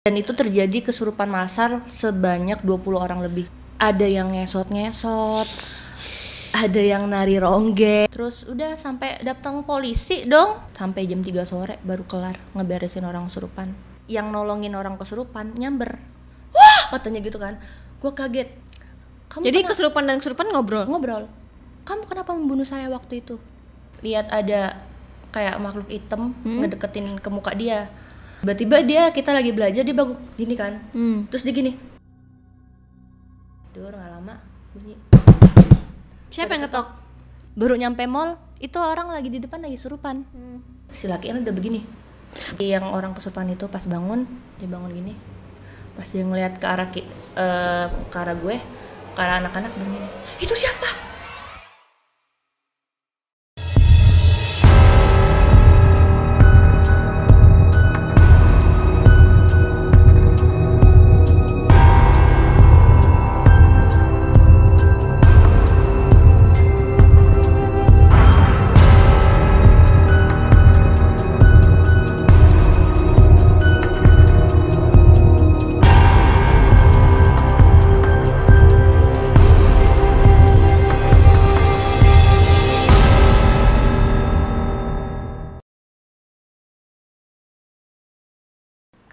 dan itu terjadi kesurupan massal sebanyak 20 orang lebih. Ada yang ngesot-ngesot ada yang nari rongge. Terus udah sampai datang polisi dong. Sampai jam 3 sore baru kelar ngeberesin orang kesurupan. Yang nolongin orang kesurupan nyamber. Wah! Katanya gitu kan. Gue kaget. Kamu Jadi kenapa- kesurupan dan kesurupan ngobrol. ngobrol. Kamu kenapa membunuh saya waktu itu? Lihat ada kayak makhluk hitam ngedeketin ke muka dia tiba-tiba dia kita lagi belajar dia bagus gini kan. Hmm. terus dia gini. Dur nggak lama bunyi. Siapa yang ngetok? baru nyampe mall itu orang lagi di depan lagi serupan. Si laki ini udah begini. Yang orang kesurupan itu pas bangun dia bangun gini. Pas dia ngeliat ke arah ki- eh, ke arah gue ke arah anak-anak begini itu siapa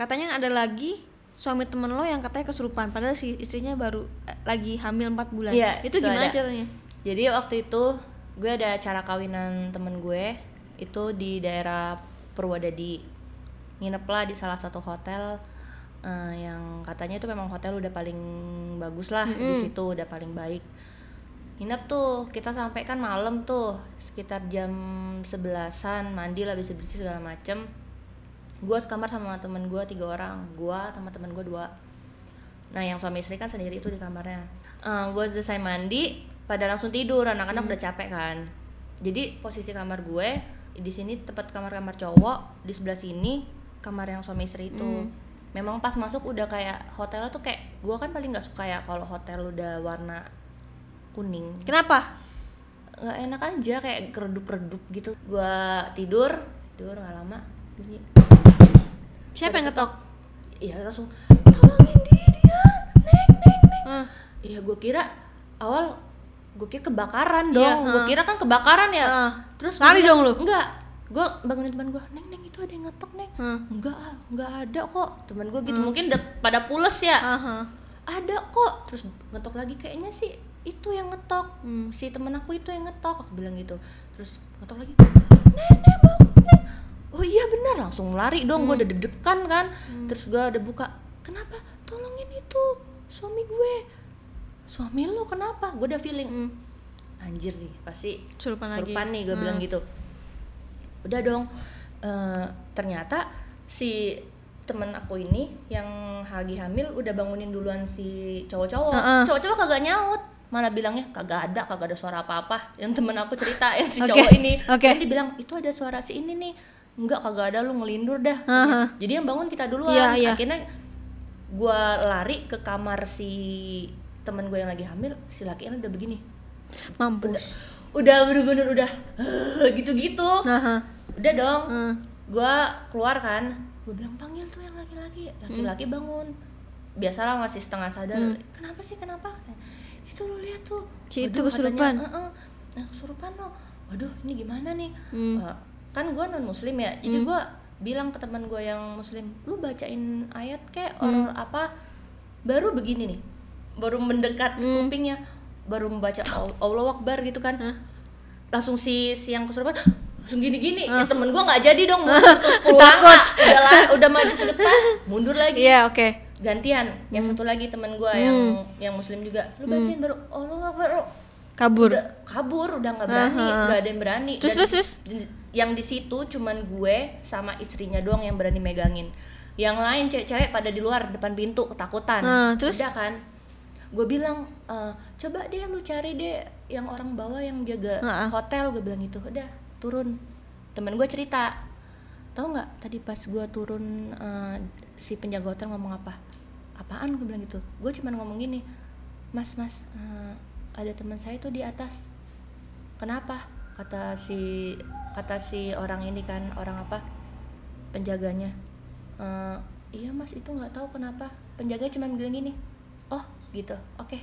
Katanya ada lagi suami temen lo yang katanya kesurupan padahal si istrinya baru eh, lagi hamil 4 bulan. Iya, itu itu gimana ada. caranya? Jadi waktu itu gue ada acara kawinan temen gue itu di daerah Purwodadi nginep lah di salah satu hotel eh, yang katanya itu memang hotel udah paling bagus lah di situ udah paling baik nginep tuh kita sampai kan malam tuh sekitar jam sebelasan mandi lah bersih bersih segala macem gue sekamar sama temen gue tiga orang gue sama temen gue dua Nah yang suami istri kan sendiri itu di kamarnya. gue selesai mandi, pada langsung tidur. Anak-anak udah capek kan. Jadi posisi kamar gue di sini tempat kamar-kamar cowok, di sebelah sini kamar yang suami istri itu. Memang pas masuk udah kayak hotelnya tuh kayak gue kan paling nggak suka ya kalau hotel udah warna kuning. Kenapa? Nggak enak aja kayak keredup-redup gitu. Gue tidur, tidur nggak lama bunyi. Siapa yang ngetok? Iya langsung tolongin dia dia, neng neng neng. Hah. Iya gue kira awal gue kira kebakaran Iya, dong. gue ha. kira kan kebakaran ya. Heeh. Terus Lari dong lu? Enggak. Gue bangunin teman gue, neng neng itu ada yang ngetok neng. Hah. Enggak ah, enggak ada kok. Teman gue gitu mungkin udah pada pules ya. Aha. Ada kok. Terus ngetok lagi kayaknya sih itu yang ngetok. Hmm. Si temen aku itu yang ngetok. Aku bilang gitu. Terus ngetok lagi. Neng neng bangun neng. Oh iya benar langsung lari dong. Gue udah deg-degan kan. Terus gue udah buka. Kenapa? Tolongin itu suami gue. Suami lo kenapa? Gue udah feeling. Hmm. Anjir nih pasti Kesurupan lagi. Kesurupan nih gue Hmm. bilang gitu. Udah dong. eh, ternyata si temen aku ini yang lagi hamil udah bangunin duluan si cowok-cowok. Heeh. Cowok-cowok kagak nyaut. Malah bilangnya kagak ada, kagak ada suara apa-apa. Yang temen aku cerita yang si Oke, cowok ini. oke. Nanti bilang itu ada suara si ini nih. Enggak kagak ada lu ngelindur dah. Heeh. Jadi yang bangun kita duluan. Iya, iya. Akhirnya gua lari ke kamar si temen gue yang lagi hamil, si laki udah begini Mampus. udah bener-bener udah gitu-gitu Aha. udah dong Hmm. gua keluar kan gue bilang panggil tuh yang laki-laki laki-laki bangun biasalah masih setengah sadar kenapa sih kenapa itu lu lihat tuh Si itu kesurupan. katanya, "Heeh, nah, kesurupan lo waduh ini gimana nih Hmm. Eh, kan gua non muslim ya jadi gua bilang ke teman gue yang muslim lu bacain ayat kayak Hmm. orang apa baru begini nih baru mendekat ke Hmm. kupingnya baru membaca Al- Allah Akbar gitu kan Hah? langsung si si yang kesurupan langsung gini-gini Ah. ya temen gua nggak jadi dong mundur terus pulang Kak. udah lah, udah maju ke depan mundur lagi Iya, oke. gantian yang satu lagi temen gua yang yang muslim juga lu bacain baru Allah Akbar lu." Kabur. udah kabur udah nggak berani Ah, ah, ah. nggak ada yang berani. Terus, Dan terus, terus? yang di situ cuman gue sama istrinya doang yang berani megangin. Yang lain cewek-cewek pada di luar depan pintu ketakutan. Ah, terus? udah kan? Gue bilang "Eh, coba deh lu cari deh yang orang bawah yang jaga Ah, ah. hotel. Gue bilang gitu. Udah turun. Temen gue cerita. Tahu nggak tadi pas gue turun eh, si penjaga hotel ngomong apa? Apaan? Gue bilang gitu. Gue cuman ngomong gini mas mas eh, ada teman saya tuh di atas. Kenapa? Kata si kata si orang ini kan orang apa? Penjaganya. "Eh, iya mas itu nggak tahu kenapa. Penjaga cuma bilang gini oh gitu. Oke.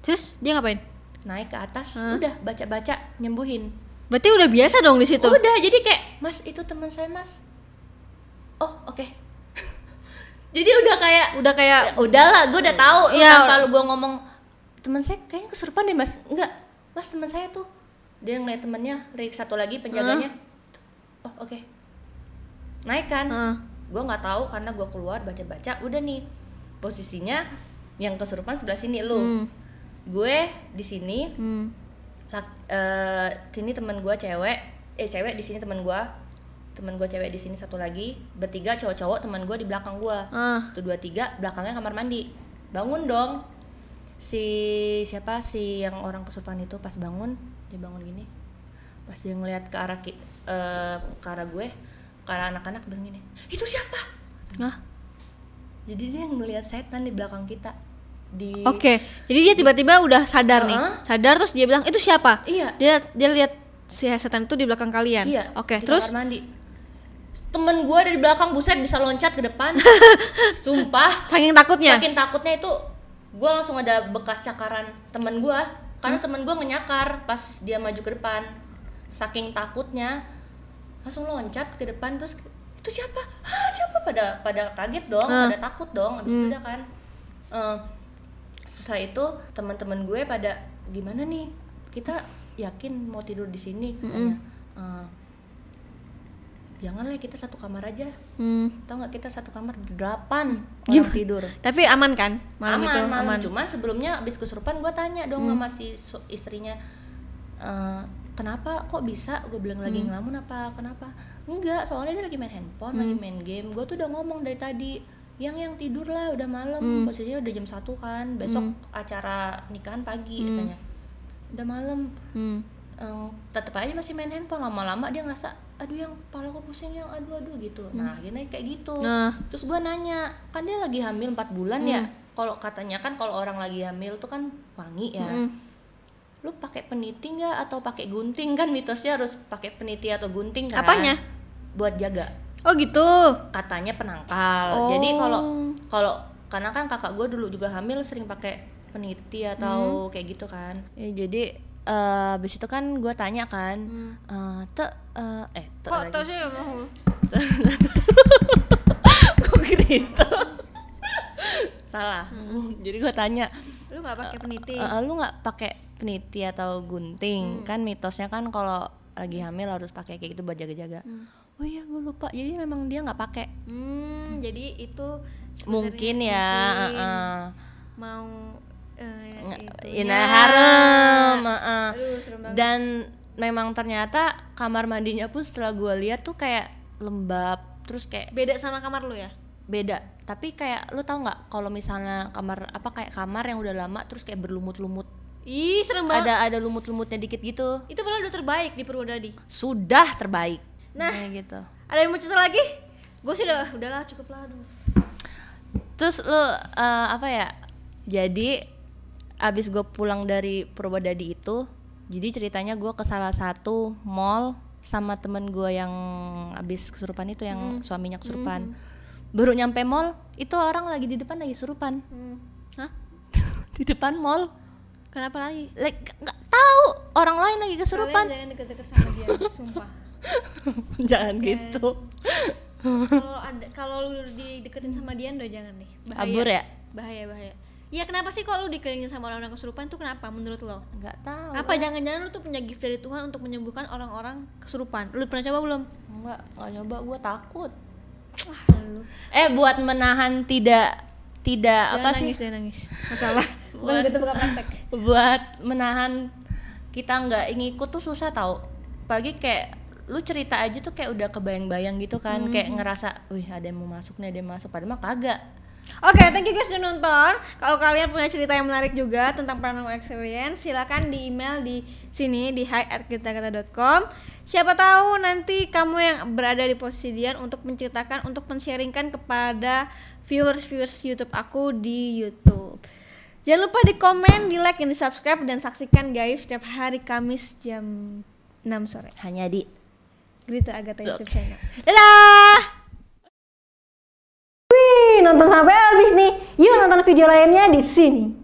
Terus dia ngapain? Naik ke atas Hah? udah baca-baca nyembuhin. Berarti udah biasa dong di situ? Udah jadi kayak mas itu teman saya mas. Oh oke. Jadi udah kayak udah kayak ya, udahlah gue udah tahu Iya. tanpa lu gue ngomong teman saya kayaknya kesurupan deh mas. Enggak. Mas teman saya tuh dia ngeliat temennya dari satu lagi penjaganya. Oh oke. Naik kan? Heeh. gue nggak tahu karena gue keluar baca-baca. Udah nih posisinya yang kesurupan sebelah sini lu. Hmm. gue di sini. Hmm. lak- eh, sini temen gue cewek. Eh cewek di sini temen gue temen gue cewek di sini satu lagi. Bertiga cowok-cowok teman gue di belakang gue Ah. satu dua tiga belakangnya kamar mandi. Bangun dong si siapa si yang orang kesurupan itu pas bangun dia bangun gini pas dia ngeliat ke arah ki- eh, ke arah gue ke arah anak-anak bilang gini itu siapa Hah? jadi dia ngeliat setan di belakang kita di Oke, jadi dia tiba-tiba udah sadar nih, Heeh. sadar terus dia bilang itu siapa? Iya. Dia dia lihat si setan itu di belakang kalian. Iya. Oke, di terus kamar mandi. Temen gue dari belakang buset bisa loncat ke depan. Sumpah. saking takutnya. Saking takutnya itu gue langsung ada bekas cakaran temen gue karena temen gue ngenyakar pas dia maju ke depan. Saking takutnya langsung loncat ke depan terus itu siapa? Hah, siapa pada pada kaget dong, Ah. pada takut dong abis itu udah kan. Eh, setelah itu teman-teman gue pada gimana nih? Kita yakin mau tidur di sini katanya. Eh, janganlah kita satu kamar aja. Hmm. tau nggak kita satu kamar delapan orang Gimana? tidur? Tapi aman kan? Malam aman, itu? malam. Aman. cuman sebelumnya abis kesurupan gue tanya dong sama si istrinya "Eh, kenapa? Kok bisa? Gue bilang lagi ngelamun apa? Kenapa? Enggak soalnya dia lagi main handphone lagi main game. Gue tuh udah ngomong dari tadi yang yang tidur lah udah malam. Posisinya udah jam satu kan besok acara nikahan pagi katanya. Udah malam. Hmm. Um, tetap aja masih main handphone lama-lama dia ngerasa aduh yang kepala aku pusing yang aduh aduh gitu. Nah akhirnya kayak gitu. Nah. terus gua nanya kan dia lagi hamil 4 bulan ya? Kalau katanya kan kalau orang lagi hamil tuh kan wangi ya. Hmm. lu pakai peniti nggak? Atau pakai gunting? Kan mitosnya harus pakai peniti atau gunting kan. Apanya? buat jaga. Oh gitu. katanya penangkal. Oh. jadi kalau kalau karena kan kakak gue dulu juga hamil sering pakai peniti atau kayak gitu kan. Ya, jadi eh abis itu kan gue tanya kan eh te eh eh te Kok tau sih mau? kok gitu? Salah. Jadi gue tanya Lu nggak pakai peniti? "Eh, eh, lu nggak pakai peniti atau gunting? Kan mitosnya kan kalau lagi hamil harus pakai kayak gitu buat jaga-jaga. Oh iya gue lupa. Jadi memang dia nggak pakai. Hmm, jadi itu mungkin ya mungkin eh, eh. mau Nge- itunya. Ina harem heeh. Aduh, serem banget. dan memang ternyata kamar mandinya pun setelah gue lihat tuh kayak lembab terus kayak Beda sama kamar lu ya? beda tapi kayak lu tau nggak kalau misalnya kamar apa kayak kamar yang udah lama terus kayak berlumut-lumut Ih, serem banget. ada ada lumut-lumutnya dikit gitu Itu padahal udah terbaik di Purwodadi. sudah terbaik Nah. Kayak gitu Ada yang mau cerita lagi? Gue sih udah, udahlah cukup lah aduh. terus lu eh, apa ya jadi abis gue pulang dari Purwodadi itu jadi ceritanya gue ke salah satu mall sama temen gue yang abis kesurupan itu yang suaminya kesurupan baru nyampe mall itu orang lagi di depan lagi kesurupan Hmm. Hah? di depan mall Kenapa lagi? like nggak tahu orang lain lagi kesurupan Kalian jangan deket-deket sama dia, sumpah. jangan gitu Kalau ada kalau lu dideketin sama dia udah jangan deh. Bahaya. Abur ya? Bahaya, bahaya. Ya kenapa sih kalau lu dikelilingin sama orang-orang kesurupan tuh kenapa menurut lo? nggak tahu Apa jangan-jangan lu tuh punya gift dari Tuhan untuk menyembuhkan orang-orang kesurupan? Lu pernah coba belum? nggak nggak nyoba gue takut lu. eh buat menahan tidak tidak Jangan apa sih nangis, jangan nangis. Masalah. Bukan Buat- gitu bukan praktek. buat menahan kita nggak ngikut tuh susah tau pagi kayak lu cerita aja tuh kayak udah kebayang-bayang gitu kan kayak ngerasa wih ada yang mau masuk nih ada yang masuk padahal mah kagak Oke, thank you guys udah nonton. Kalau kalian punya cerita yang menarik juga tentang paranormal experience, silakan di email di sini di hi@kitakata.com. Siapa tahu nanti kamu yang berada di posisi Dian untuk menceritakan, untuk men-sharingkan kepada viewers-viewers YouTube aku di YouTube. Jangan lupa di komen, di like, dan di subscribe dan saksikan guys setiap hari Kamis jam 6 sore. hanya di Grita Agatha YouTube channel. Dadah. Nonton sampai habis nih. Yuk nonton video lainnya di sini.